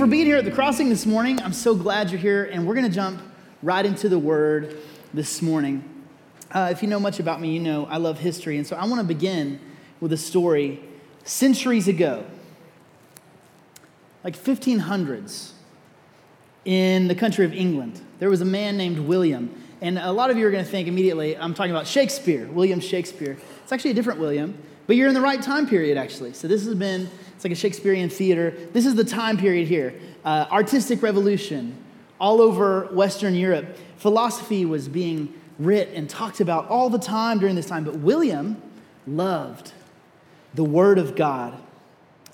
for being here at the crossing this morning. I'm so glad you're here, and we're going to jump right into the word this morning. Uh, if you know much about me, you know I love history, and so I want to begin with a story centuries ago, like 1500s, in the country of England. There was a man named William, and a lot of you are going to think immediately, I'm talking about Shakespeare, William Shakespeare. It's actually a different William, but you're in the right time period, actually. So this has been it's like a Shakespearean theater. This is the time period here uh, artistic revolution all over Western Europe. Philosophy was being writ and talked about all the time during this time, but William loved the Word of God.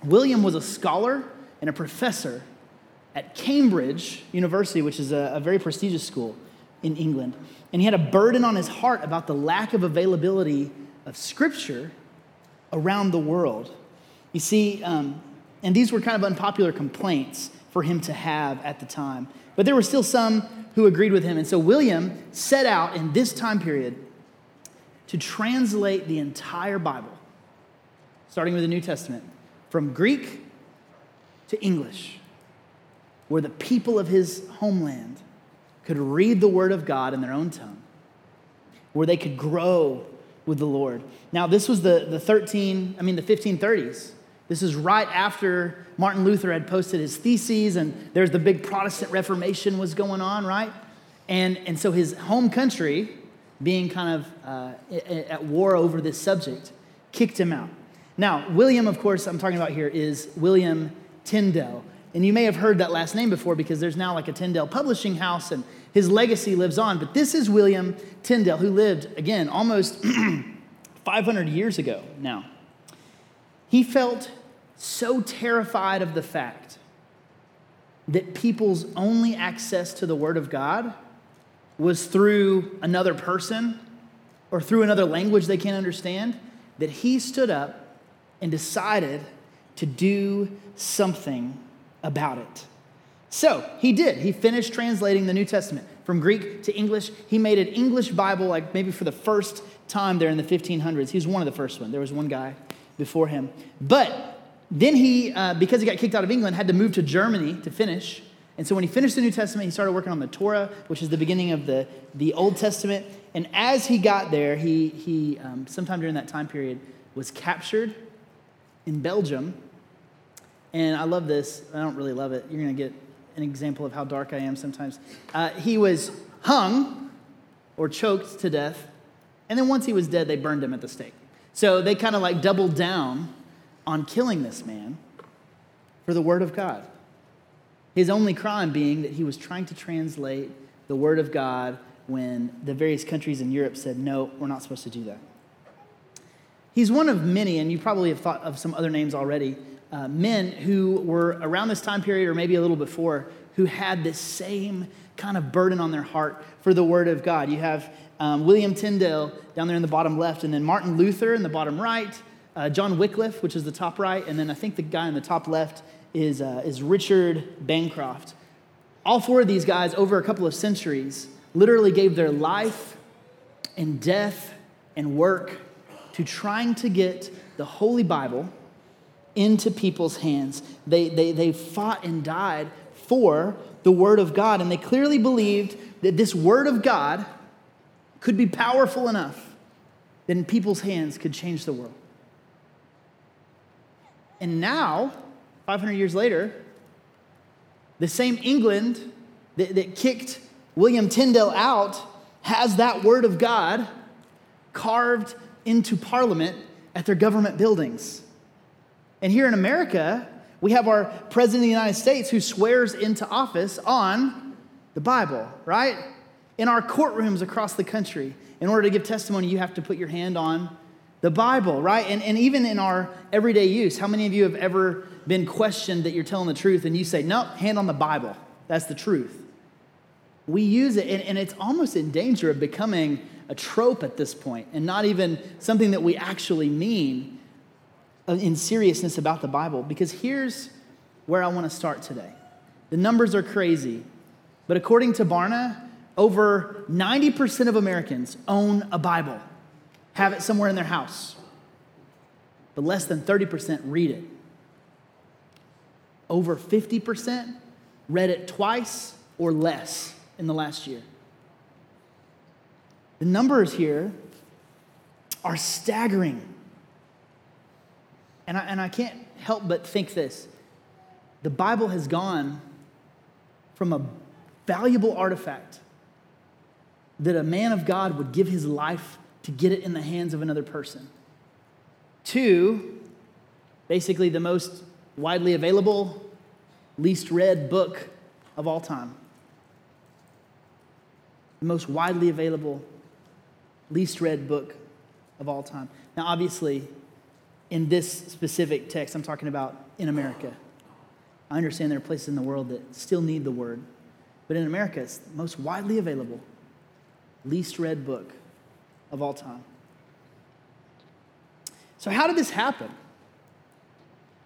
William was a scholar and a professor at Cambridge University, which is a, a very prestigious school in England. And he had a burden on his heart about the lack of availability of Scripture around the world. You see, um, and these were kind of unpopular complaints for him to have at the time. But there were still some who agreed with him. And so William set out in this time period to translate the entire Bible, starting with the New Testament, from Greek to English, where the people of his homeland could read the Word of God in their own tongue, where they could grow with the Lord. Now, this was the, the 13, I mean, the 1530s. This is right after Martin Luther had posted his theses, and there's the big Protestant Reformation was going on, right? And, and so his home country, being kind of uh, at war over this subject, kicked him out. Now, William, of course, I'm talking about here is William Tyndale. And you may have heard that last name before because there's now like a Tyndale publishing house and his legacy lives on. But this is William Tyndale, who lived, again, almost 500 years ago now. He felt so terrified of the fact that people's only access to the Word of God was through another person or through another language they can't understand that he stood up and decided to do something about it. So he did. He finished translating the New Testament from Greek to English. He made an English Bible, like maybe for the first time there in the 1500s. He was one of the first ones. There was one guy before him. But then he, uh, because he got kicked out of England, had to move to Germany to finish. And so when he finished the New Testament, he started working on the Torah, which is the beginning of the, the Old Testament. And as he got there, he, he um, sometime during that time period, was captured in Belgium. And I love this. I don't really love it. You're going to get an example of how dark I am sometimes. Uh, he was hung or choked to death. And then once he was dead, they burned him at the stake. So they kind of like doubled down on killing this man for the Word of God. His only crime being that he was trying to translate the Word of God when the various countries in Europe said, no, we're not supposed to do that. He's one of many, and you probably have thought of some other names already, uh, men who were around this time period or maybe a little before who had this same kind of burden on their heart for the Word of God. You have um, William Tyndale down there in the bottom left, and then Martin Luther in the bottom right, uh, John Wycliffe, which is the top right, and then I think the guy in the top left is, uh, is Richard Bancroft. All four of these guys, over a couple of centuries, literally gave their life and death and work to trying to get the Holy Bible into people's hands. They, they, they fought and died for the Word of God, and they clearly believed that this Word of God could be powerful enough that in people's hands could change the world. And now, 500 years later, the same England that, that kicked William Tyndale out has that word of God carved into parliament at their government buildings. And here in America, we have our president of the United States who swears into office on the Bible, right? In our courtrooms across the country, in order to give testimony, you have to put your hand on the Bible, right? And, and even in our everyday use, how many of you have ever been questioned that you're telling the truth and you say, no, hand on the Bible. That's the truth. We use it, and, and it's almost in danger of becoming a trope at this point and not even something that we actually mean uh, in seriousness about the Bible. Because here's where I want to start today. The numbers are crazy, but according to Barna, over 90% of Americans own a Bible have it somewhere in their house, but less than 30% read it. over 50% read it twice or less in the last year. The numbers here are staggering. And I, and I can't help but think this the Bible has gone from a valuable artifact that a man of God would give his life to get it in the hands of another person Two, basically the most widely available, least read book of all time. The most widely available, least read book of all time. Now, obviously, in this specific text, I'm talking about in America. I understand there are places in the world that still need the word, but in America, it's most widely available, least read book of all time. So, how did this happen?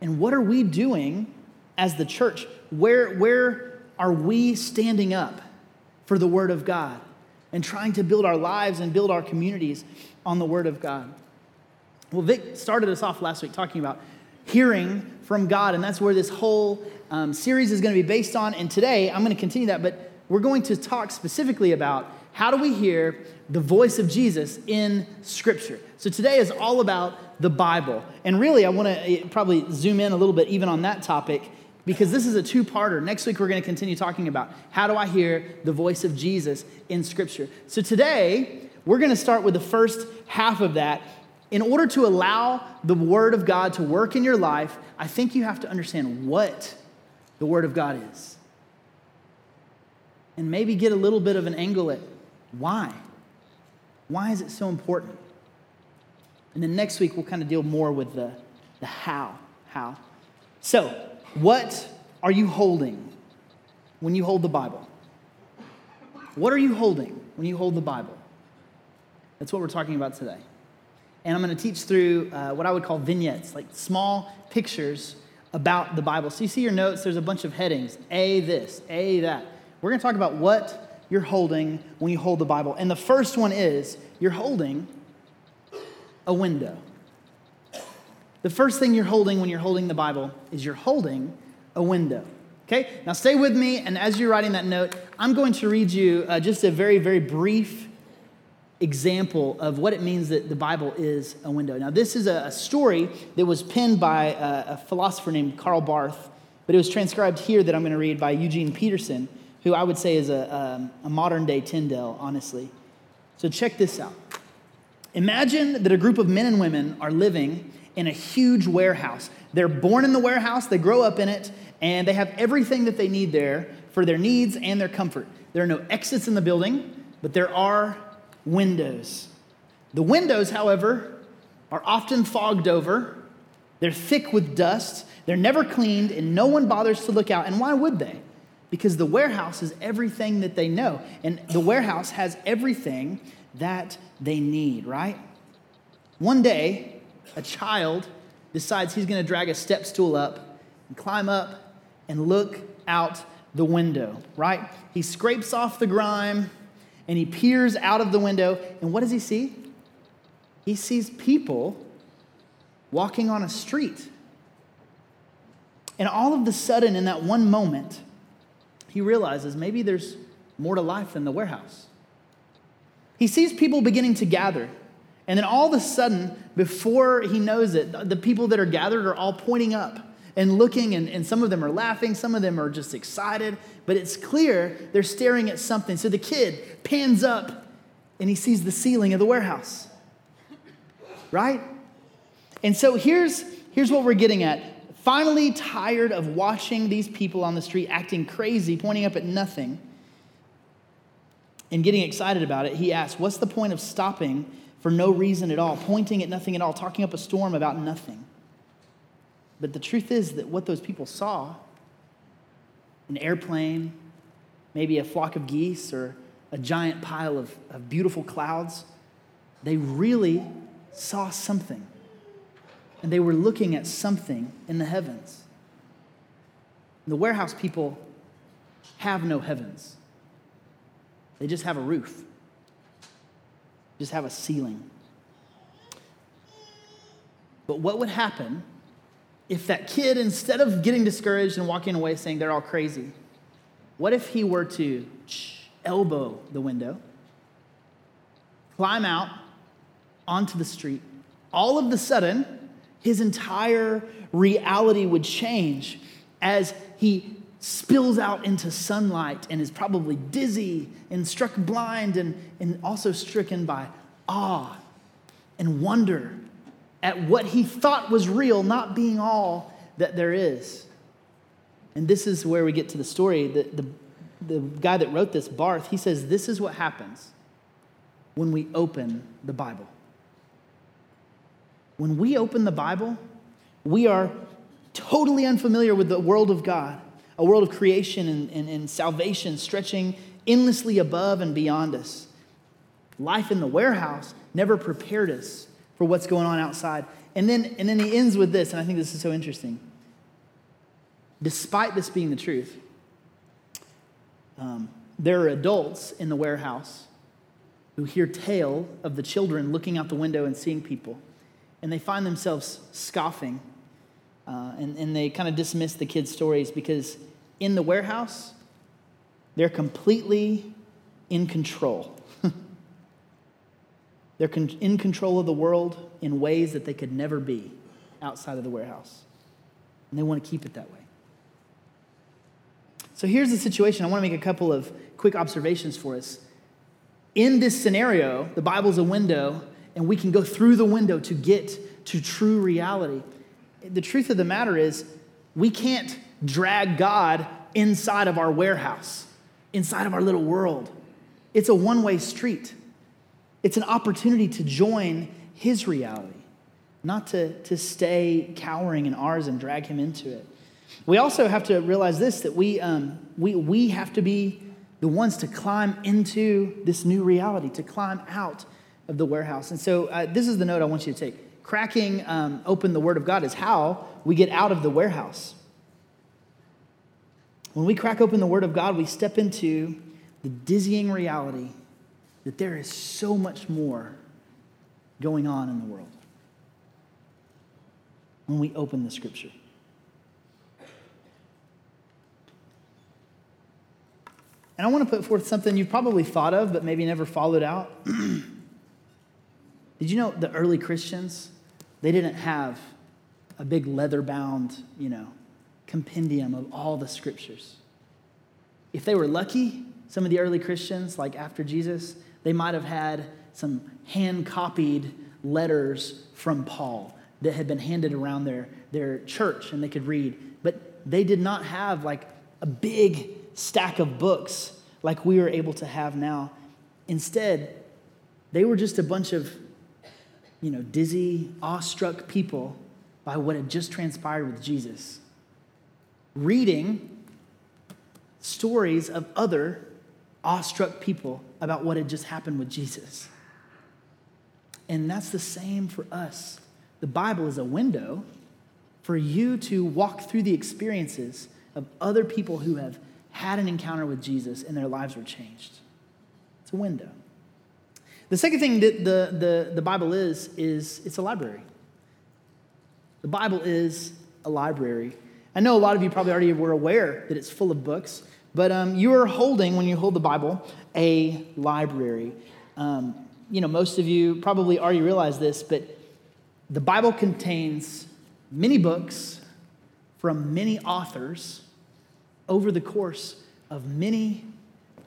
And what are we doing as the church? Where, where are we standing up for the Word of God and trying to build our lives and build our communities on the Word of God? Well, Vic started us off last week talking about hearing from God, and that's where this whole um, series is going to be based on. And today, I'm going to continue that, but we're going to talk specifically about how do we hear the voice of Jesus in Scripture. So today is all about the Bible. And really, I want to eh, probably zoom in a little bit even on that topic because this is a two parter. Next week, we're going to continue talking about how do I hear the voice of Jesus in Scripture. So today, we're going to start with the first half of that. In order to allow the Word of God to work in your life, I think you have to understand what the Word of God is. And maybe get a little bit of an angle at why. Why is it so important? And then next week, we'll kind of deal more with the, the how. How. So, what are you holding when you hold the Bible? What are you holding when you hold the Bible? That's what we're talking about today. And I'm going to teach through uh, what I would call vignettes, like small pictures about the Bible. So you see your notes, there's a bunch of headings A this, A that. We're going to talk about what you're holding when you hold the Bible. And the first one is you're holding a window. The first thing you're holding when you're holding the Bible is you're holding a window. Okay? Now stay with me, and as you're writing that note, I'm going to read you uh, just a very, very brief example of what it means that the Bible is a window. Now, this is a, a story that was penned by a, a, philosopher named Karl Barth, but it was transcribed here that I'm going to read by Eugene Peterson, who I would say is a, um, a modern day Tyndale, honestly. So check this out. Imagine that a group of men and women are living in a huge warehouse. They're born in the warehouse, they grow up in it, and they have everything that they need there for their needs and their comfort. There are no exits in the building, but there are windows. The windows, however, are often fogged over. They're thick with dust. They're never cleaned, and no one bothers to look out. And why would they? Because the warehouse is everything that they know. And the warehouse has everything that they need, right? One day, a child decides he's going to drag a step stool up and climb up and look out the window, right? He scrapes off the grime and he peers out of the window. And what does he see? He sees people walking on a street. And all of the sudden, in that one moment, he realizes maybe there's more to life than the warehouse. He sees people beginning to gather. And then all of a sudden, before he knows it, the people that are gathered are all pointing up and looking, and, and some of them are laughing, some of them are just excited, but it's clear they're staring at something. So the kid pans up and he sees the ceiling of the warehouse. Right? And so here's, here's what we're getting at. Finally, tired of watching these people on the street acting crazy, pointing up at nothing, and getting excited about it, he asks, What's the point of stopping for no reason at all, pointing at nothing at all, talking up a storm about nothing? But the truth is that what those people saw an airplane, maybe a flock of geese, or a giant pile of, of beautiful clouds they really saw something. And they were looking at something in the heavens. The warehouse people have no heavens. They just have a roof, just have a ceiling. But what would happen if that kid, instead of getting discouraged and walking away saying they're all crazy, what if he were to elbow the window, climb out onto the street? All of the sudden, his entire reality would change as he spills out into sunlight and is probably dizzy and struck blind and, and also stricken by awe and wonder at what he thought was real not being all that there is. And this is where we get to the story. The, the, the guy that wrote this, Barth, he says, This is what happens when we open the Bible. When we open the Bible, we are totally unfamiliar with the world of God, a world of creation and, and, and salvation stretching endlessly above and beyond us. Life in the warehouse never prepared us for what's going on outside. And then, and then he ends with this, and I think this is so interesting. Despite this being the truth, um, there are adults in the warehouse who hear tale of the children looking out the window and seeing people, and they find themselves scoffing, uh, and, and they kind of dismiss the kids' stories because in the warehouse, they're completely in control. They're con- in control of the world in ways that they could never be outside of the warehouse. And they want to keep it that way. So here's the situation. I want to make a couple of quick observations for us. In this scenario, the Bible's a window, and we can go through the window to get to true reality. The truth of the matter is, we can't drag God inside of our warehouse, inside of our little world. It's a one way street. It's an opportunity to join his reality, not to, to stay cowering in ours and drag him into it. We also have to realize this that we, um, we, we have to be the ones to climb into this new reality, to climb out of the warehouse. And so, uh, this is the note I want you to take. Cracking um, open the Word of God is how we get out of the warehouse. When we crack open the Word of God, we step into the dizzying reality that there is so much more going on in the world when we open the scripture. And I want to put forth something you've probably thought of, but maybe never followed out. Did you know the early Christians, they didn't have a big leather bound, you know, compendium of all the scriptures. If they were lucky, some of the early Christians, like after Jesus, they might have had some hand copied letters from Paul that had been handed around their, their church and they could read. But they did not have like a big stack of books like we are able to have now. Instead, they were just a bunch of, you know, dizzy, awestruck people by what had just transpired with Jesus, reading stories of other awestruck people about what had just happened with Jesus. And that's the same for us. The Bible is a window for you to walk through the experiences of other people who have had an encounter with Jesus and their lives were changed. It's a window. The second thing that the, the, the Bible is, is it's a library. The Bible is a library. I know a lot of you probably already were aware that it's full of books. But um, you are holding, when you hold the Bible, a library. Um, you know, most of you probably already realize this, but the Bible contains many books from many authors over the course of many,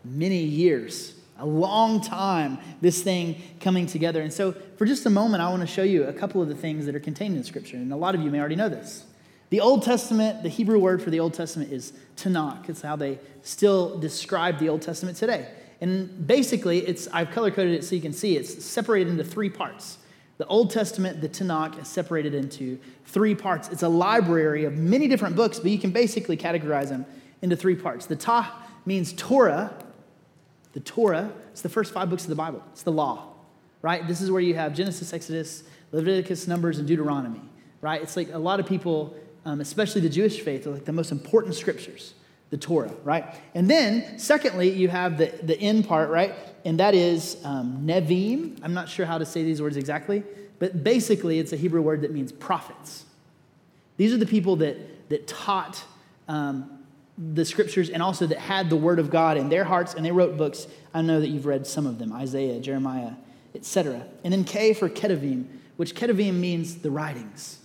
many years. A long time, this thing coming together. And so, for just a moment, I want to show you a couple of the things that are contained in Scripture. And a lot of you may already know this. The Old Testament, the Hebrew word for the Old Testament is Tanakh. It's how they still describe the Old Testament today. And basically, it's I've color coded it so you can see it's separated into three parts. The Old Testament, the Tanakh, is separated into three parts. It's a library of many different books, but you can basically categorize them into three parts. The Ta means Torah. The Torah, it's the first five books of the Bible. It's the law, right? This is where you have Genesis, Exodus, Leviticus, Numbers, and Deuteronomy, right? It's like a lot of people um, especially the Jewish faith, are like the most important scriptures, the Torah, right? And then, secondly, you have the, the end part, right? And that is um, Nevim. I'm not sure how to say these words exactly, but basically, it's a Hebrew word that means prophets. These are the people that, that taught um, the scriptures and also that had the word of God in their hearts and they wrote books. I know that you've read some of them Isaiah, Jeremiah, etc. And then K for Ketuvim, which Ketuvim means the writings,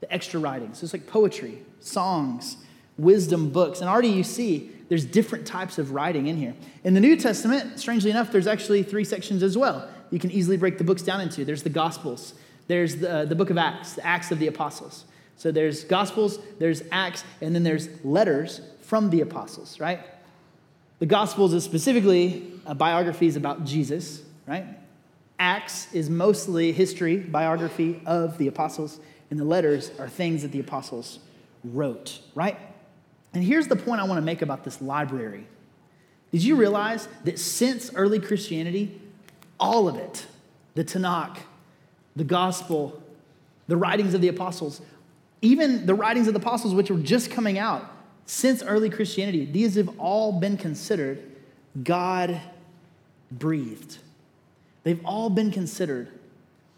the extra writings. So it's like poetry, songs, wisdom books. And already you see there's different types of writing in here. In the New Testament, strangely enough, there's actually three sections as well. You can easily break the books down into. There's the Gospels, there's the, uh, the book of Acts, the Acts of the Apostles. So there's Gospels, there's Acts, and then there's letters from the apostles, right? The Gospels is specifically biographies about Jesus, right? Acts is mostly history, biography of the apostles, and the letters are things that the apostles wrote, right? And here's the point I want to make about this library. Did you realize that since early Christianity, all of it, the Tanakh, the gospel, the writings of the apostles, even the writings of the apostles, which were just coming out since early Christianity, these have all been considered God breathed. They've all been considered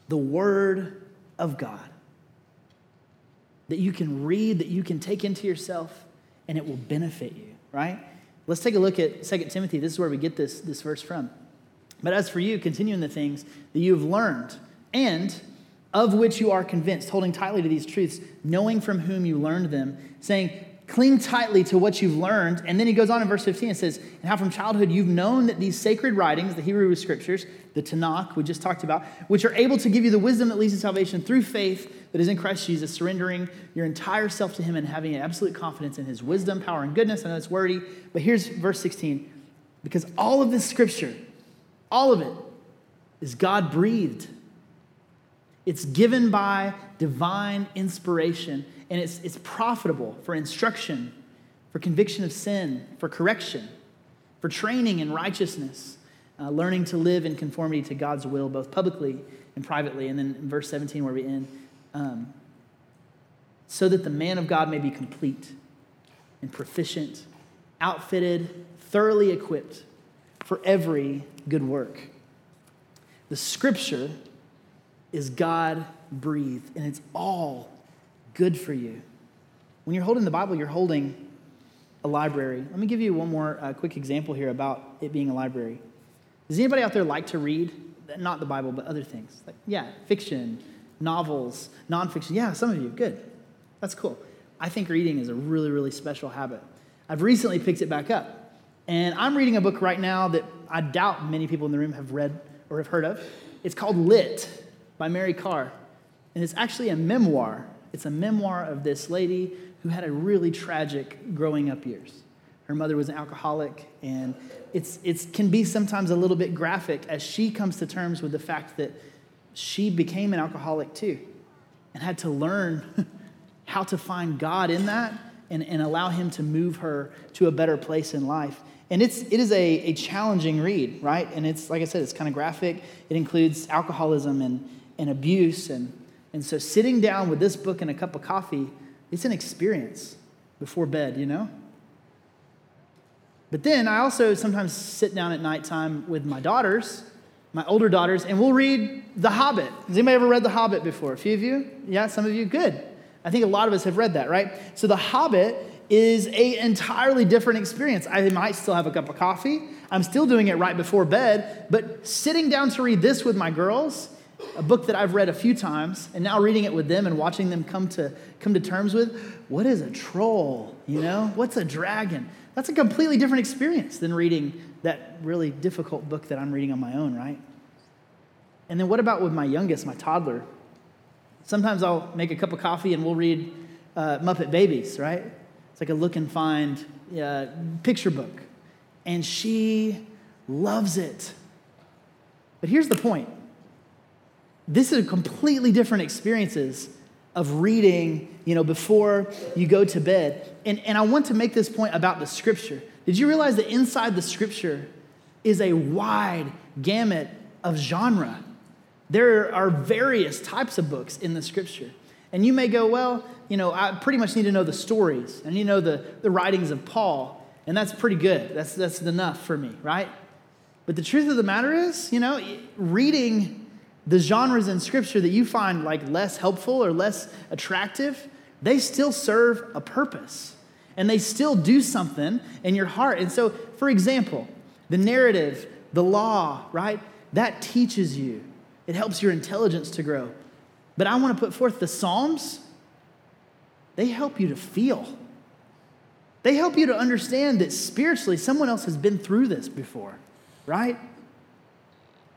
the Word of God that you can read, that you can take into yourself, and it will benefit you, right? Let's take a look at 2 Timothy. This is where we get this, this verse from. But as for you, continue in the things that you have learned and of which you are convinced, holding tightly to these truths, knowing from whom you learned them, saying, Cling tightly to what you've learned. And then he goes on in verse 15 and says, And how from childhood you've known that these sacred writings, the Hebrew scriptures, the Tanakh we just talked about, which are able to give you the wisdom that leads to salvation through faith that is in Christ Jesus, surrendering your entire self to him and having an absolute confidence in his wisdom, power, and goodness. I know it's wordy, but here's verse 16. Because all of this scripture, all of it, is God breathed it's given by divine inspiration, and it's, it's profitable for instruction, for conviction of sin, for correction, for training in righteousness, uh, learning to live in conformity to God's will, both publicly and privately. And then in verse 17, where we end, um, so that the man of God may be complete and proficient, outfitted, thoroughly equipped for every good work. The scripture is God breathed, and it's all good for you. When you're holding the Bible, you're holding a library. Let me give you one more uh, quick example here about it being a library. Does anybody out there like to read? Not the Bible, but other things. Like, yeah, fiction, novels, nonfiction. Yeah, some of you. Good. That's cool. I think reading is a really, really special habit. I've recently picked it back up. And I'm reading a book right now that I doubt many people in the room have read or have heard of. It's called Lit by Mary Karr. And it's actually a memoir. It's a memoir of this lady who had a really tragic growing up years. Her mother was an alcoholic, and it's, it can be sometimes a little bit graphic as she comes to terms with the fact that she became an alcoholic too and had to learn how to find God in that and, and allow Him to move her to a better place in life. And it's, it is a, a challenging read, right? And it's, like I said, it's kind of graphic. It includes alcoholism and, and abuse. And, and so sitting down with this book and a cup of coffee, it's an experience before bed, you know? But then I also sometimes sit down at nighttime with my daughters, my older daughters, and we'll read The Hobbit. Has anybody ever read The Hobbit before? A few of you? Yeah, some of you? Good. I think a lot of us have read that, right? So The Hobbit is a entirely different experience. I might still have a cup of coffee. I'm still doing it right before bed, but sitting down to read this with my girls a book that I've read a few times, and now reading it with them and watching them come to, come to terms with what is a troll? You know, what's a dragon? That's a completely different experience than reading that really difficult book that I'm reading on my own, right? And then what about with my youngest, my toddler? Sometimes I'll make a cup of coffee and we'll read uh, Muppet Babies, right? It's like a look and find uh, picture book. And she loves it. But here's the point this is a completely different experiences of reading, you know, before you go to bed. And, and I want to make this point about the scripture. Did you realize that inside the scripture is a wide gamut of genre? There are various types of books in the scripture. And you may go, well, you know, I pretty much need to know the stories and you know the, the writings of Paul, and that's pretty good. That's, that's enough for me, right? But the truth of the matter is, you know, reading the genres in scripture that you find like less helpful or less attractive, they still serve a purpose and they still do something in your heart. And so, for example, the narrative, the law, right? That teaches you, it helps your intelligence to grow. But I want to put forth the Psalms, they help you to feel. They help you to understand that spiritually someone else has been through this before, right?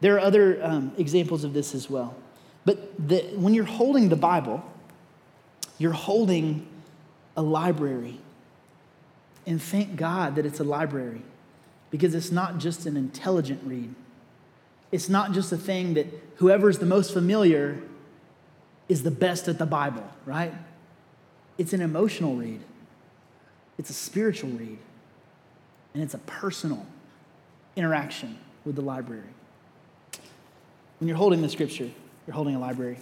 There are other um, examples of this as well. But the, when you're holding the Bible, you're holding a library. And thank God that it's a library because it's not just an intelligent read. It's not just a thing that whoever's the most familiar is the best at the Bible, right? It's an emotional read, it's a spiritual read, and it's a personal interaction with the library. When you're holding the scripture, you're holding a library.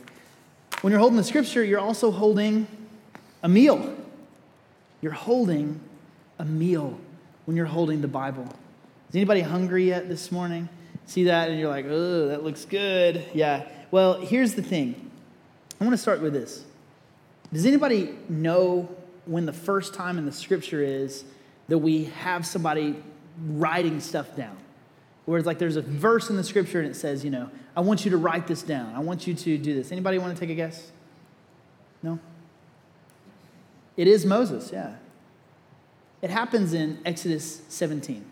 When you're holding the scripture, you're also holding a meal. You're holding a meal when you're holding the Bible. Is anybody hungry yet this morning? See that and you're like, oh, that looks good. Yeah. Well, here's the thing. I want to start with this. Does anybody know when the first time in the scripture is that we have somebody writing stuff down? Where it's like there's a verse in the scripture and it says, you know, I want you to write this down. I want you to do this. Anybody want to take a guess? No? It is Moses, yeah. It happens in Exodus 17.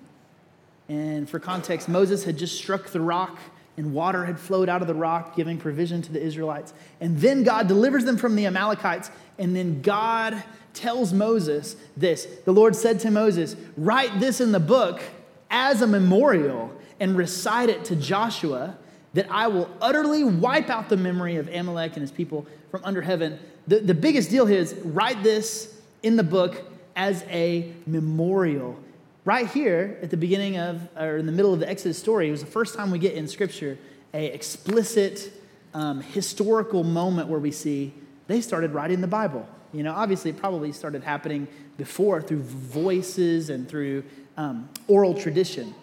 And for context, Moses had just struck the rock and water had flowed out of the rock, giving provision to the Israelites. And then God delivers them from the Amalekites. And then God tells Moses this The Lord said to Moses, Write this in the book as a memorial and recite it to Joshua that I will utterly wipe out the memory of Amalek and his people from under heaven. The, the biggest deal here is write this in the book as a memorial. Right here at the beginning of, or in the middle of the Exodus story, it was the first time we get in Scripture a explicit um, historical moment where we see they started writing the Bible. You know, obviously, it probably started happening before through voices and through um, oral tradition.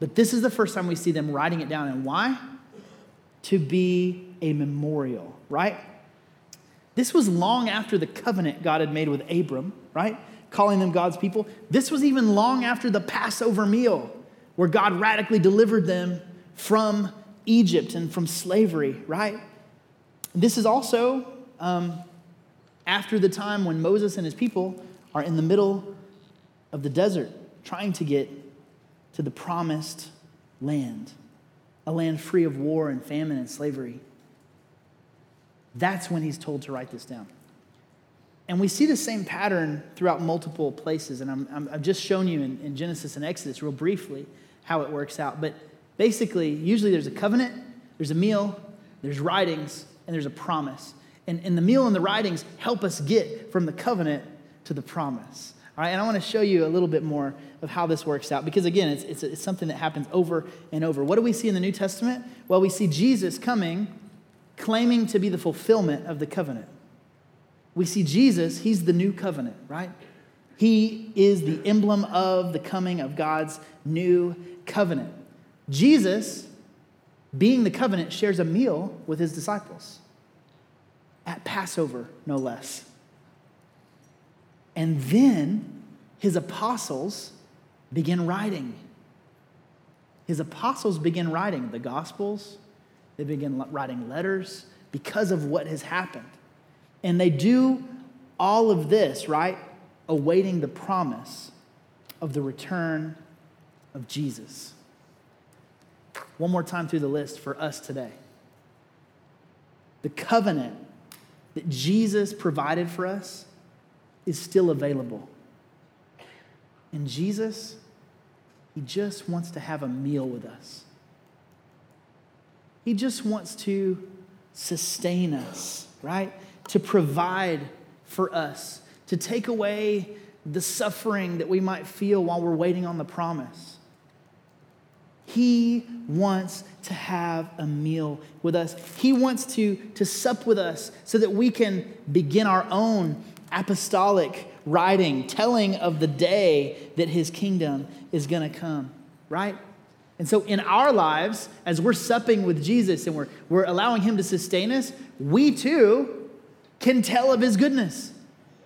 But this is the first time we see them writing it down. And why? To be a memorial, right? This was long after the covenant God had made with Abram, right? Calling them God's people. This was even long after the Passover meal, where God radically delivered them from Egypt and from slavery, right? This is also um, after the time when Moses and his people are in the middle of the desert trying to get to the promised land, a land free of war and famine and slavery. That's when he's told to write this down. And we see the same pattern throughout multiple places. And I'm, i have just shown you in, in Genesis and Exodus, real briefly, how it works out. But basically, usually there's a covenant, there's a meal, there's writings, and there's a promise. And, and the meal and the writings help us get from the covenant to the promise. And I want to show you a little bit more of how this works out because, again, it's, it's, it's something that happens over and over. What do we see in the New Testament? Well, we see Jesus coming, claiming to be the fulfillment of the covenant. We see Jesus, he's the new covenant, right? He is the emblem of the coming of God's new covenant. Jesus, being the covenant, shares a meal with his disciples at Passover, no less. And then his apostles begin writing. His apostles begin writing the Gospels, they begin writing letters because of what has happened. And they do all of this, right? Awaiting the promise of the return of Jesus. One more time through the list for us today. The covenant that Jesus provided for us is still available. And Jesus, He just wants to have a meal with us. He just wants to sustain us, right? To provide for us, to take away the suffering that we might feel while we're waiting on the promise. He wants to have a meal with us. He wants to, to sup with us so that we can begin our own apostolic writing, telling of the day that his kingdom is going to come, right? And so in our lives, as we're supping with Jesus and we're, we're allowing him to sustain us, we too can tell of his goodness.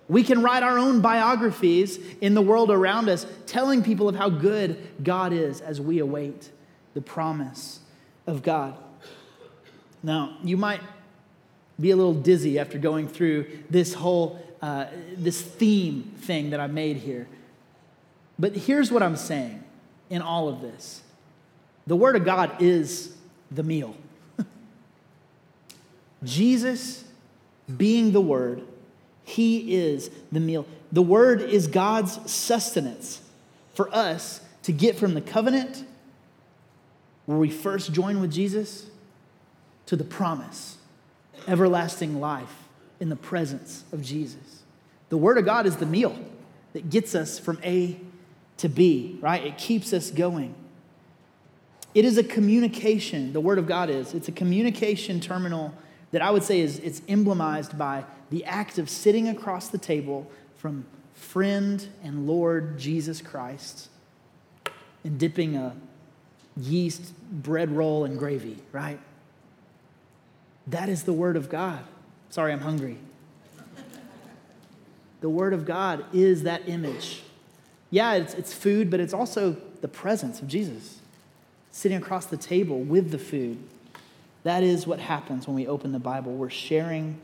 We can write our own biographies in the world around us, telling people of how good God is as we await the promise of God. Now, you might be a little dizzy after going through this whole uh, this theme thing that I made here. But here's what I'm saying in all of this. The Word of God is the meal. Jesus being the Word, He is the meal. The Word is God's sustenance for us to get from the covenant where we first join with Jesus to the promise, everlasting life in the presence of Jesus. The Word of God is the meal that gets us from A to B, right? It keeps us going. It is a communication, the Word of God is. It's a communication terminal that I would say is it's emblemized by the act of sitting across the table from friend and Lord Jesus Christ and dipping a yeast bread roll in gravy, right? That is the Word of God. Sorry, I'm hungry. The Word of God is that image. Yeah, it's, it's food, but it's also the presence of Jesus sitting across the table with the food. That is what happens when we open the Bible. We're sharing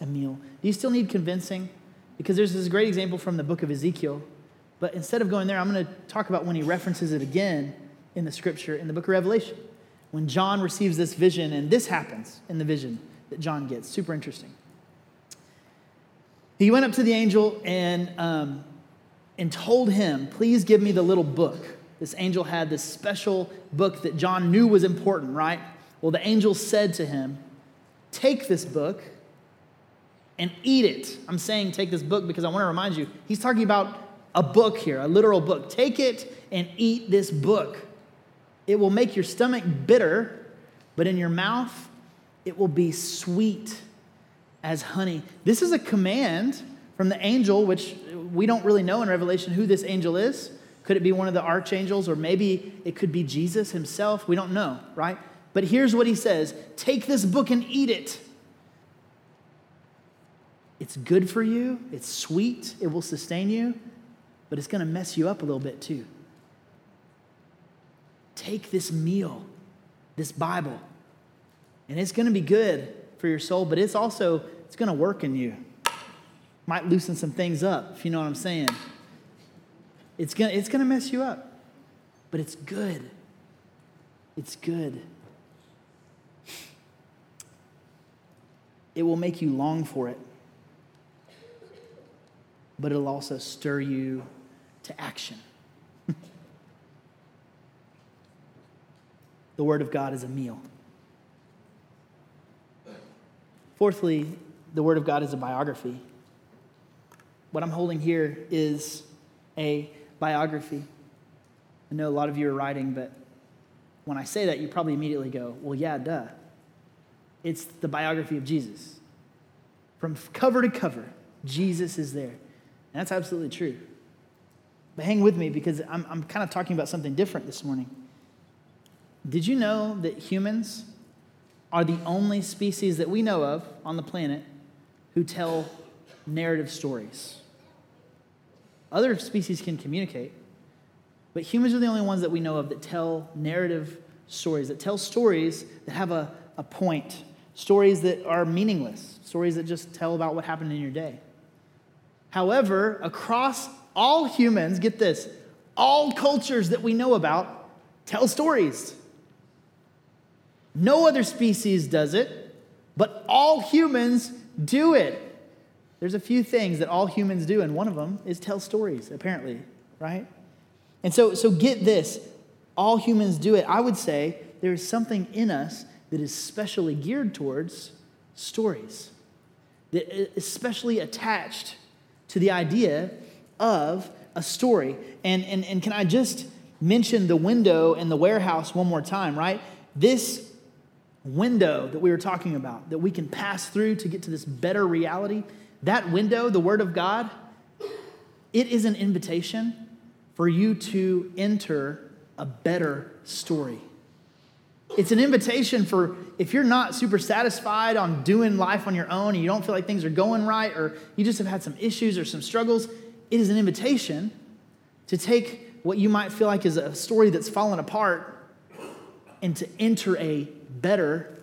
a meal. Do you still need convincing? Because there's this great example from the book of Ezekiel. But instead of going there, I'm going to talk about when he references it again in the scripture in the book of Revelation. When John receives this vision, and this happens in the vision that John gets. Super interesting. He went up to the angel and, um, and told him, Please give me the little book this angel had this special book that John knew was important, right? Well, the angel said to him, Take this book and eat it. I'm saying take this book because I want to remind you, he's talking about a book here, a literal book. Take it and eat this book. It will make your stomach bitter, but in your mouth, it will be sweet as honey. This is a command from the angel, which we don't really know in Revelation who this angel is. Could it be one of the archangels, or maybe it could be Jesus himself? We don't know, right? But here's what he says Take this book and eat it. It's good for you, it's sweet, it will sustain you, but it's going to mess you up a little bit too. Take this meal, this Bible, and it's going to be good for your soul, but it's also it's going to work in you. Might loosen some things up, if you know what I'm saying. It's going it's to mess you up, but it's good. It's good. It will make you long for it, but it'll also stir you to action. the Word of God is a meal. Fourthly, the Word of God is a biography. What I'm holding here is a biography. I know a lot of you are writing, but when I say that, you probably immediately go, well, yeah, duh. It's the biography of Jesus. From cover to cover, Jesus is there. And that's absolutely true. But hang with me because I'm, I'm kind of talking about something different this morning. Did you know that humans are the only species that we know of on the planet who tell narrative stories? Other species can communicate, but humans are the only ones that we know of that tell narrative stories, that tell stories that have a, a point, stories that are meaningless, stories that just tell about what happened in your day. However, across all humans, get this, all cultures that we know about tell stories. No other species does it, but all humans do it. There's a few things that all humans do, and one of them is tell stories, apparently, right? And so, so get this all humans do it. I would say there is something in us that is specially geared towards stories, that is especially attached to the idea of a story. And, and, and can I just mention the window and the warehouse one more time, right? This window that we were talking about, that we can pass through to get to this better reality, that window, the Word of God, it is an invitation for you to enter a better story. It's an invitation for if you're not super satisfied on doing life on your own and you don't feel like things are going right or you just have had some issues or some struggles, it is an invitation to take what you might feel like is a story that's fallen apart and to enter a better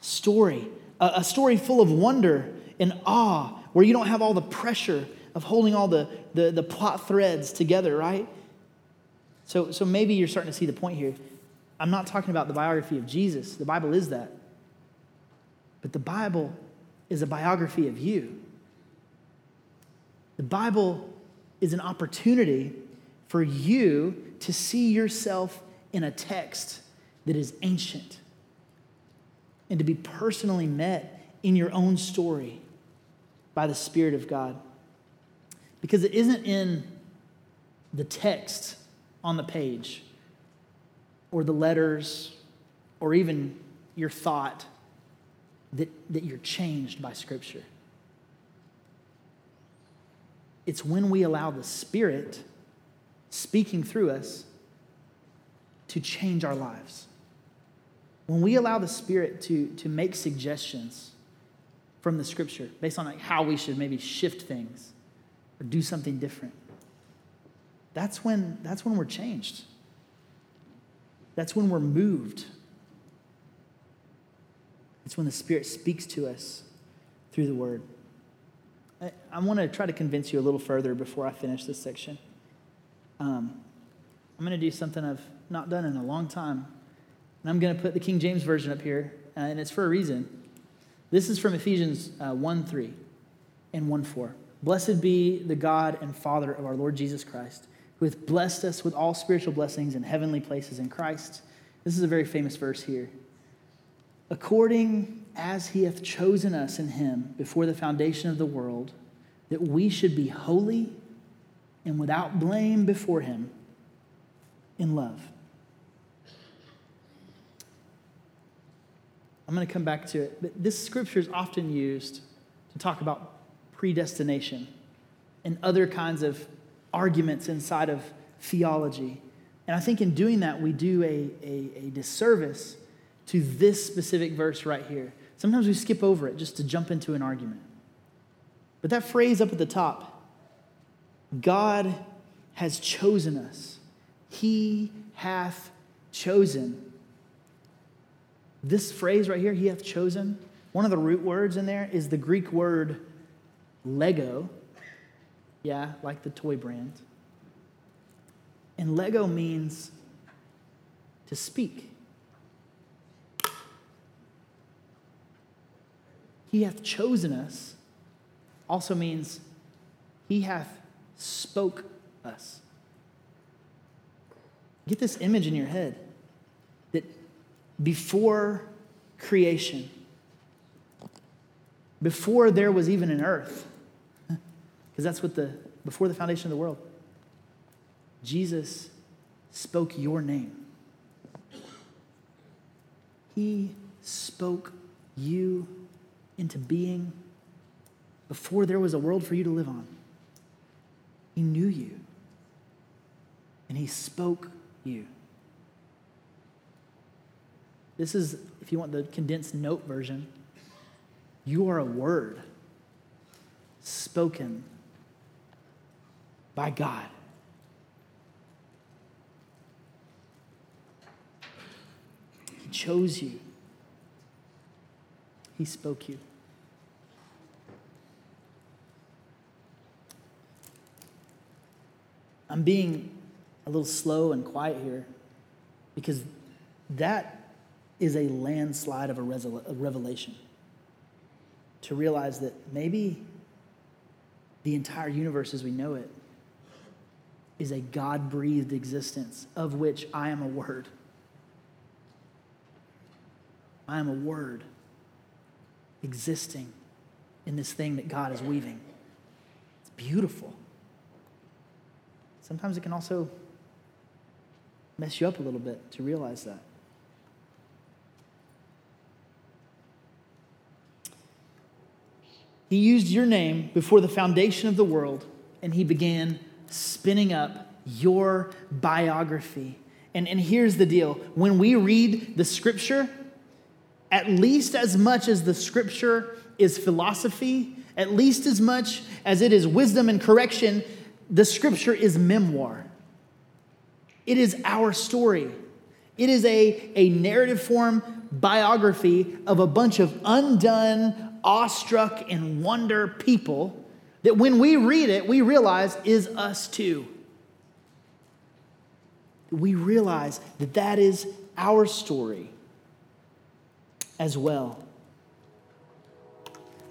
story, a, a story full of wonder and awe, where you don't have all the pressure of holding all the, the, the plot threads together, right? So, so maybe you're starting to see the point here. I'm not talking about the biography of Jesus, the Bible is that. But the Bible is a biography of you. The Bible is an opportunity for you to see yourself in a text that is ancient and to be personally met in your own story by the Spirit of God. Because it isn't in the text on the page or the letters or even your thought that, that you're changed by Scripture. It's when we allow the Spirit speaking through us to change our lives. When we allow the Spirit to, to make suggestions from the Scripture based on like how we should maybe shift things or do something different, that's when, that's when we're changed. That's when we're moved. It's when the Spirit speaks to us through the Word. I, I want to try to convince you a little further before I finish this section. Um, I'm going to do something I've not done in a long time. And I'm going to put the King James Version up here, uh, and it's for a reason. This is from Ephesians uh, 1 3 and 1 4. Blessed be the God and Father of our Lord Jesus Christ, who hath blessed us with all spiritual blessings in heavenly places in Christ. This is a very famous verse here. According as he hath chosen us in him before the foundation of the world, that we should be holy and without blame before him in love. I'm going to come back to it, but this scripture is often used to talk about predestination and other kinds of arguments inside of theology. And I think in doing that, we do a, a, a disservice to this specific verse right here. Sometimes we skip over it just to jump into an argument. But that phrase up at the top, God has chosen us. He hath chosen. This phrase right here, he hath chosen, one of the root words in there is the Greek word Lego. Yeah, like the toy brand. And Lego means to speak. He hath chosen us also means he hath spoke us. Get this image in your head before creation, before there was even an earth, because that's what the, before the foundation of the world, Jesus spoke your name. He spoke you into being before there was a world for you to live on. He knew you, and He spoke you. This is, if you want the condensed note version, you are a word spoken by God. He chose you, He spoke you. I'm being a little slow and quiet here because that is a landslide of a, resol- a revelation. To realize that maybe the entire universe as we know it is a God breathed existence of which I am a word. I am a word existing in this thing that God is weaving. It's beautiful sometimes it can also mess you up a little bit to realize that. He used your name before the foundation of the world, and he began spinning up your biography And, and here's the deal when we read the scripture, at least as much as the scripture is philosophy, at least as much as it is wisdom and correction, the scripture is memoir. It is our story. It is a, a narrative form biography of a bunch of undone, awestruck, and wonder people that when we read it, we realize is us too. We realize that that is our story as well.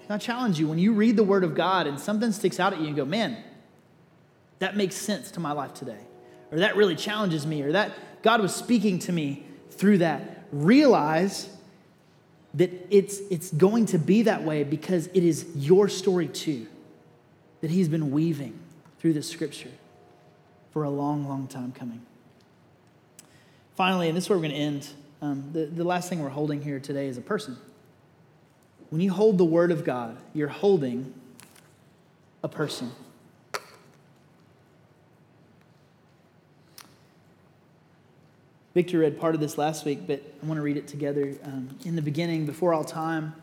I challenge you when you read the Word of God and something sticks out at you and go, man, that makes sense to my life today, or that really challenges me, or that God was speaking to me through that. Realize that it's, it's going to be that way because it is your story too, that He's been weaving through the scripture for a long, long time coming. Finally, and this is where we're going to end, um, the, the last thing we're holding here today is a person. When you hold the Word of God, you're holding a person. Victor read part of this last week, but I want to read it together. Um, in the beginning, before all time,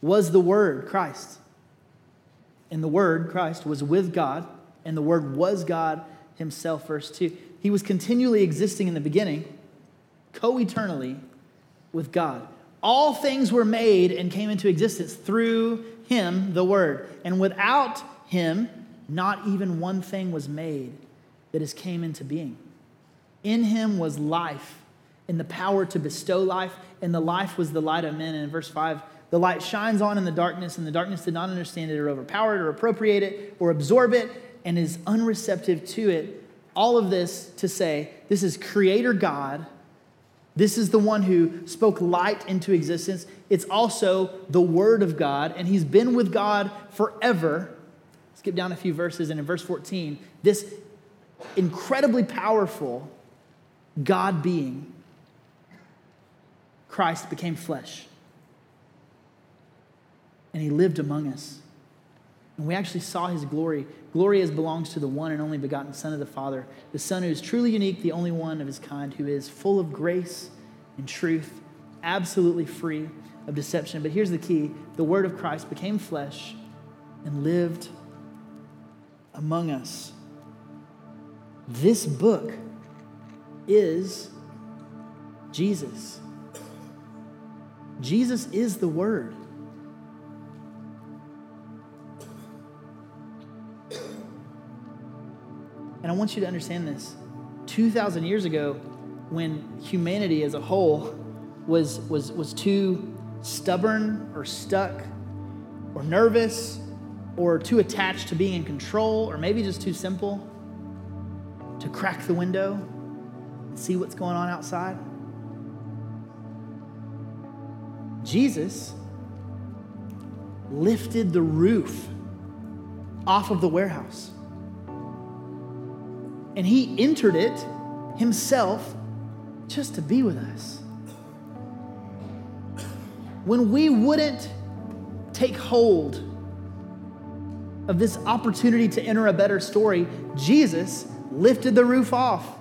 was the Word, Christ. And the Word, Christ, was with God, and the Word was God Himself, verse 2. He was continually existing in the beginning, co eternally with God. All things were made and came into existence through him, the Word. And without him, not even one thing was made that has came into being. In him was life and the power to bestow life, and the life was the light of men. And in verse 5, the light shines on in the darkness, and the darkness did not understand it or overpower it or appropriate it or absorb it and is unreceptive to it. All of this to say, this is Creator God this is the one who spoke light into existence. It's also the Word of God, and he's been with God forever. Skip down a few verses, and in verse 14, this incredibly powerful God being, Christ became flesh. And he lived among us. And we actually saw his glory. Glory as belongs to the one and only begotten Son of the Father, the Son who is truly unique, the only one of his kind, who is full of grace and truth, absolutely free of deception. But here's the key the Word of Christ became flesh and lived among us. This book is Jesus. Jesus is the Word. And I want you to understand this. 2,000 years ago, when humanity as a whole was, was, was too stubborn or stuck or nervous or too attached to being in control or maybe just too simple to crack the window see what's going on outside. Jesus lifted the roof off of the warehouse and he entered it himself just to be with us. When we wouldn't take hold of this opportunity to enter a better story, Jesus lifted the roof off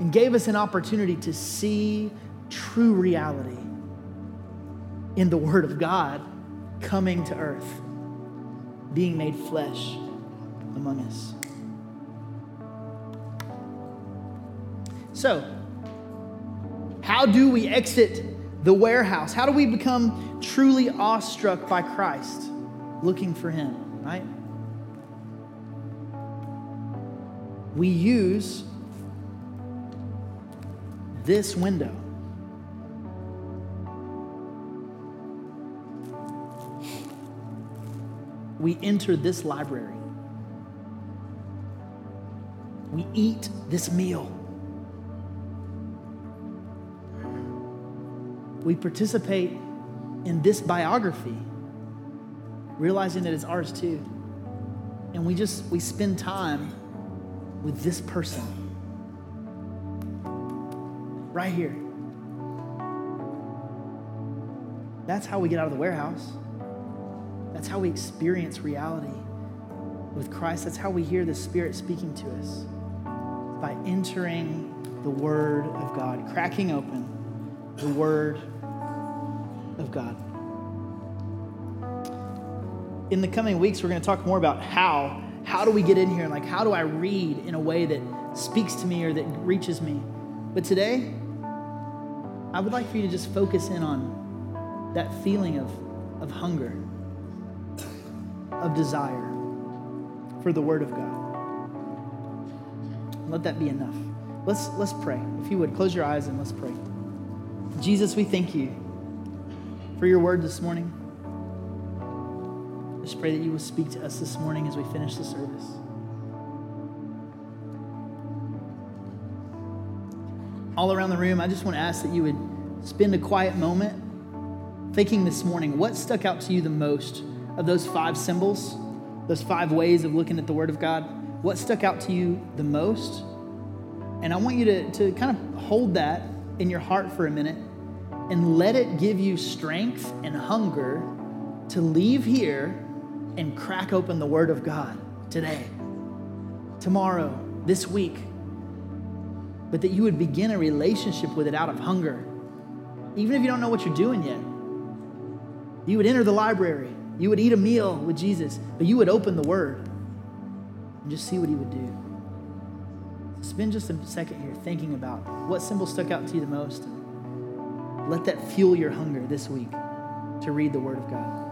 and gave us an opportunity to see true reality in the Word of God coming to earth, being made flesh among us. So, how do we exit the warehouse? How do we become truly awestruck by Christ, looking for Him, right? We use this window. We enter this library. We eat this meal. we participate in this biography, realizing that it's ours too. And we just, we spend time with this person right here. That's how we get out of the warehouse. That's how we experience reality with Christ. That's how we hear the Spirit speaking to us by entering the Word of God, cracking open the Word of God. In the coming weeks, we're going to talk more about how. How do we get in here? And like, how do I read in a way that speaks to me or that reaches me? But today, I would like for you to just focus in on that feeling of, of hunger, of desire for the Word of God. Let that be enough. Let's, let's pray. If you would, close your eyes and let's pray. Jesus, we thank you for your word this morning. Just pray that you will speak to us this morning as we finish the service. All around the room, I just want to ask that you would spend a quiet moment thinking this morning what stuck out to you the most of those five symbols, those five ways of looking at the Word of God? What stuck out to you the most? And I want you to, to kind of hold that in your heart for a minute and let it give you strength and hunger to leave here and crack open the Word of God today, tomorrow, this week. But that you would begin a relationship with it out of hunger. Even if you don't know what you're doing yet, you would enter the library, you would eat a meal with Jesus, but you would open the Word and just see what He would do. Spend just a second here thinking about what symbol stuck out to you the most. Let that fuel your hunger this week to read the Word of God.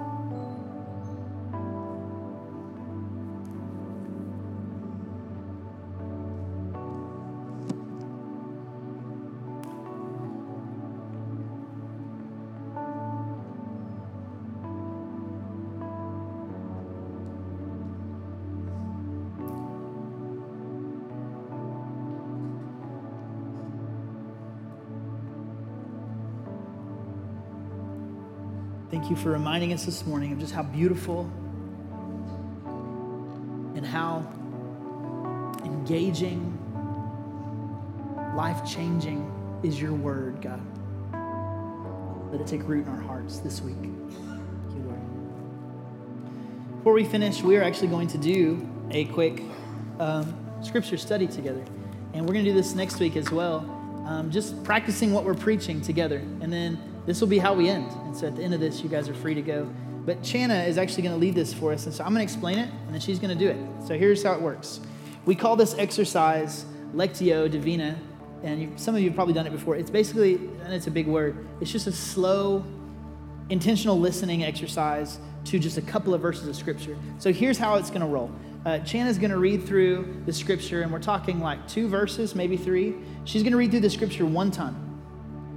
Thank you for reminding us this morning of just how beautiful and how engaging, life changing is your word, God. Let it take root in our hearts this week. Thank you, Lord. Before we finish, we are actually going to do a quick um, scripture study together. And we're going to do this next week as well, um, just practicing what we're preaching together. And then this will be how we end. And so at the end of this, you guys are free to go. But Chana is actually going to lead this for us. And so I'm going to explain it, and then she's going to do it. So here's how it works we call this exercise Lectio Divina. And you, some of you have probably done it before. It's basically, and it's a big word, it's just a slow, intentional listening exercise to just a couple of verses of scripture. So here's how it's going to roll. Uh, Chana's going to read through the scripture, and we're talking like two verses, maybe three. She's going to read through the scripture one time.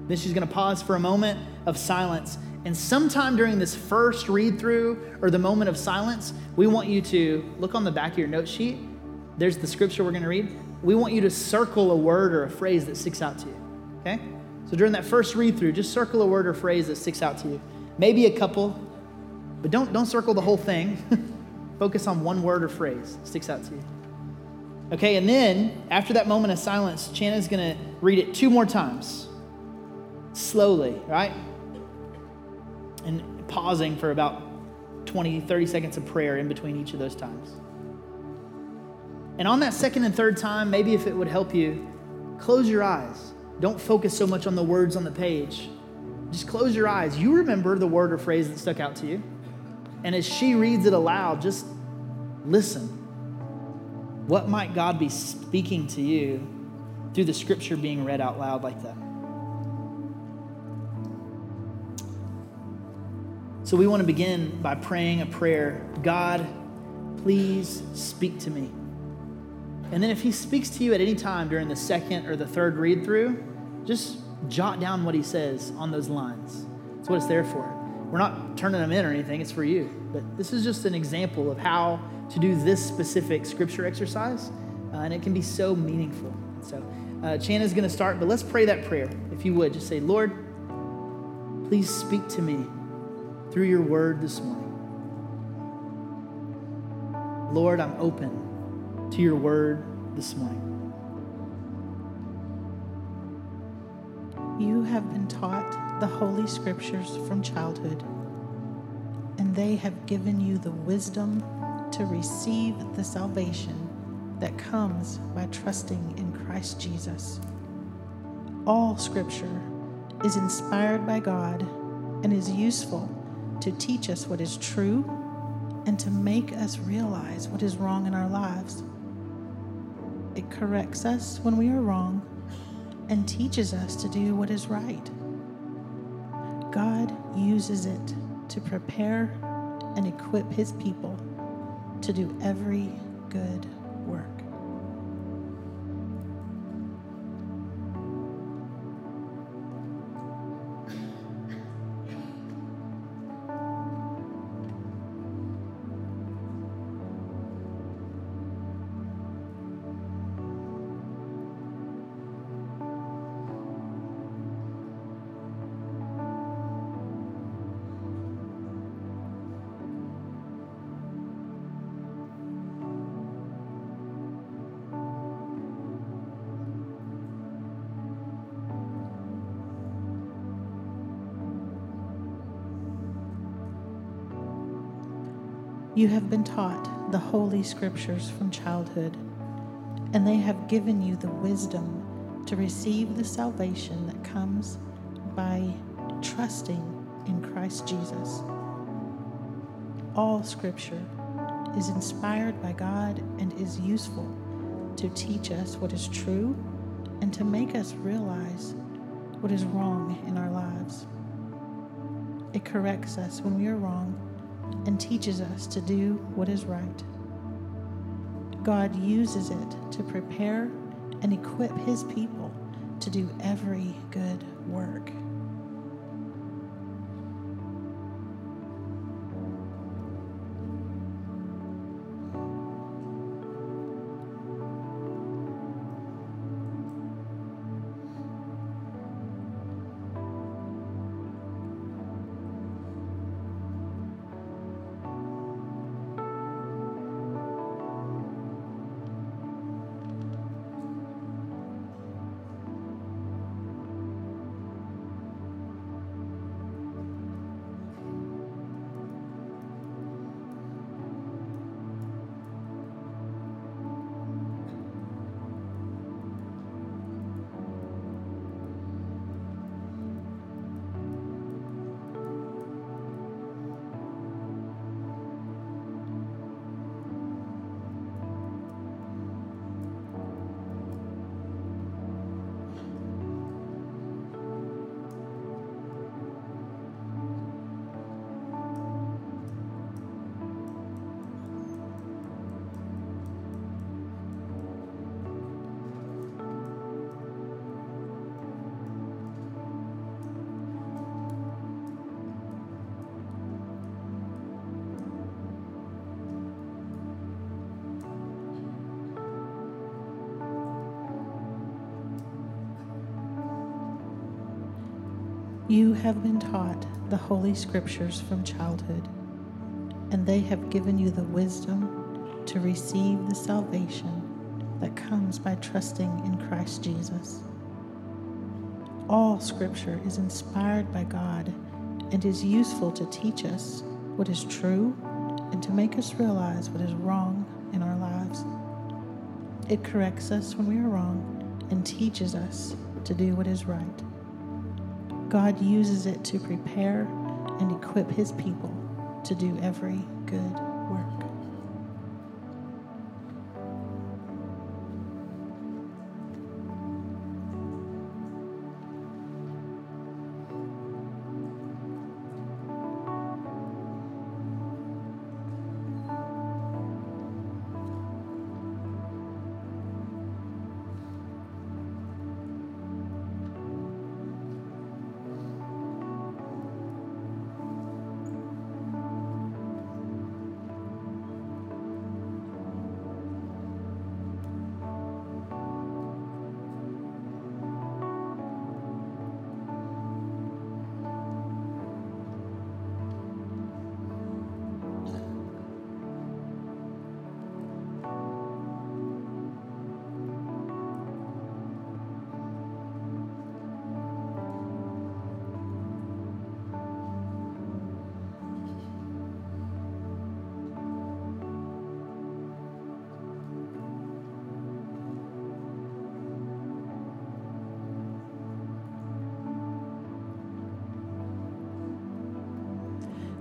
Then she's going to pause for a moment of silence. And sometime during this first read through or the moment of silence, we want you to look on the back of your note sheet. There's the scripture we're going to read. We want you to circle a word or a phrase that sticks out to you. Okay? So during that first read through, just circle a word or phrase that sticks out to you. Maybe a couple, but don't, don't circle the whole thing. Focus on one word or phrase that sticks out to you. Okay, and then after that moment of silence, Chana's to read it two more times slowly, right? And pausing for about 20, 30 seconds of prayer in between each of those times. And on that second and third time, maybe if it would help you, close your eyes. Don't focus so much on the words on the page. Just close your eyes. You remember the word or phrase that stuck out to you. And as she reads it aloud, just listen. What might God be speaking to you through the scripture being read out loud like that? So we want to begin by praying a prayer God, please speak to me. And then if he speaks to you at any time during the second or the third read through, just jot down what he says on those lines. That's what it's there for. We're not turning them in or anything, it's for you. But this is just an example of how to do this specific scripture exercise, uh, and it can be so meaningful. So, uh, Chan is going to start, but let's pray that prayer. If you would, just say, Lord, please speak to me through your word this morning. Lord, I'm open to your word this morning. You have been taught the Holy Scriptures from childhood, and they have given you the wisdom to receive the salvation that comes by trusting in Christ Jesus. All scripture is inspired by God and is useful to teach us what is true and to make us realize what is wrong in our lives. It corrects us when we are wrong and teaches us to do what is right. God uses it to prepare and equip his people to do every good work. You have been taught the Holy Scriptures from childhood, and they have given you the wisdom to receive the salvation that comes by trusting in Christ Jesus. All Scripture is inspired by God and is useful to teach us what is true and to make us realize what is wrong in our lives. It corrects us when we are wrong and teaches us to do what is right. God uses it to prepare and equip his people to do every good work. You have been taught the Holy Scriptures from childhood, and they have given you the wisdom to receive the salvation that comes by trusting in Christ Jesus. All Scripture is inspired by God and is useful to teach us what is true and to make us realize what is wrong in our lives. It corrects us when we are wrong and teaches us to do what is right. God uses it to prepare and equip his people to do every good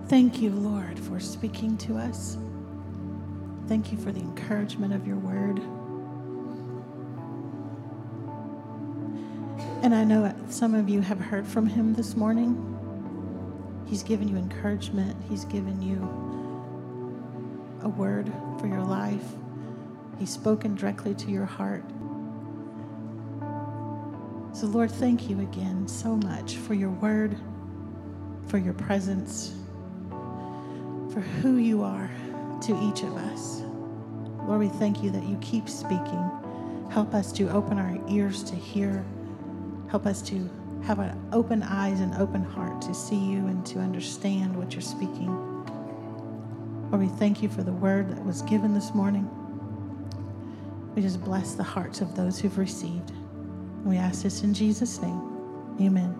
Thank you, Lord, for speaking to us. Thank you for the encouragement of your word. And I know some of you have heard from him this morning. He's given you encouragement, he's given you a word for your life, he's spoken directly to your heart. So, Lord, thank you again so much for your word, for your presence, for who you are to each of us. Lord, we thank you that you keep speaking. Help us to open our ears to hear. Help us to have an open eyes and open heart to see you and to understand what you're speaking. Lord, we thank you for the word that was given this morning. We just bless the hearts of those who've received. We ask this in Jesus' name. Amen.